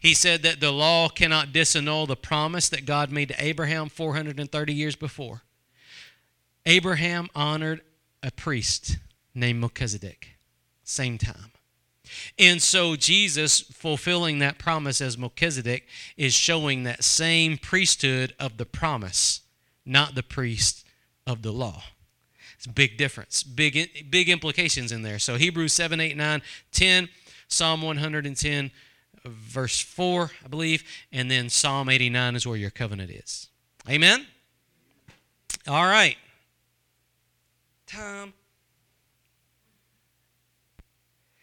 He said that the law cannot disannul the promise that God made to Abraham 430 years before. Abraham honored a priest named Melchizedek. Same time. And so Jesus, fulfilling that promise as Melchizedek, is showing that same priesthood of the promise, not the priest of the law. Big difference, big, big implications in there. So Hebrews 7, 8, 9, 10, Psalm 110, verse 4, I believe, and then Psalm 89 is where your covenant is. Amen? All right. Time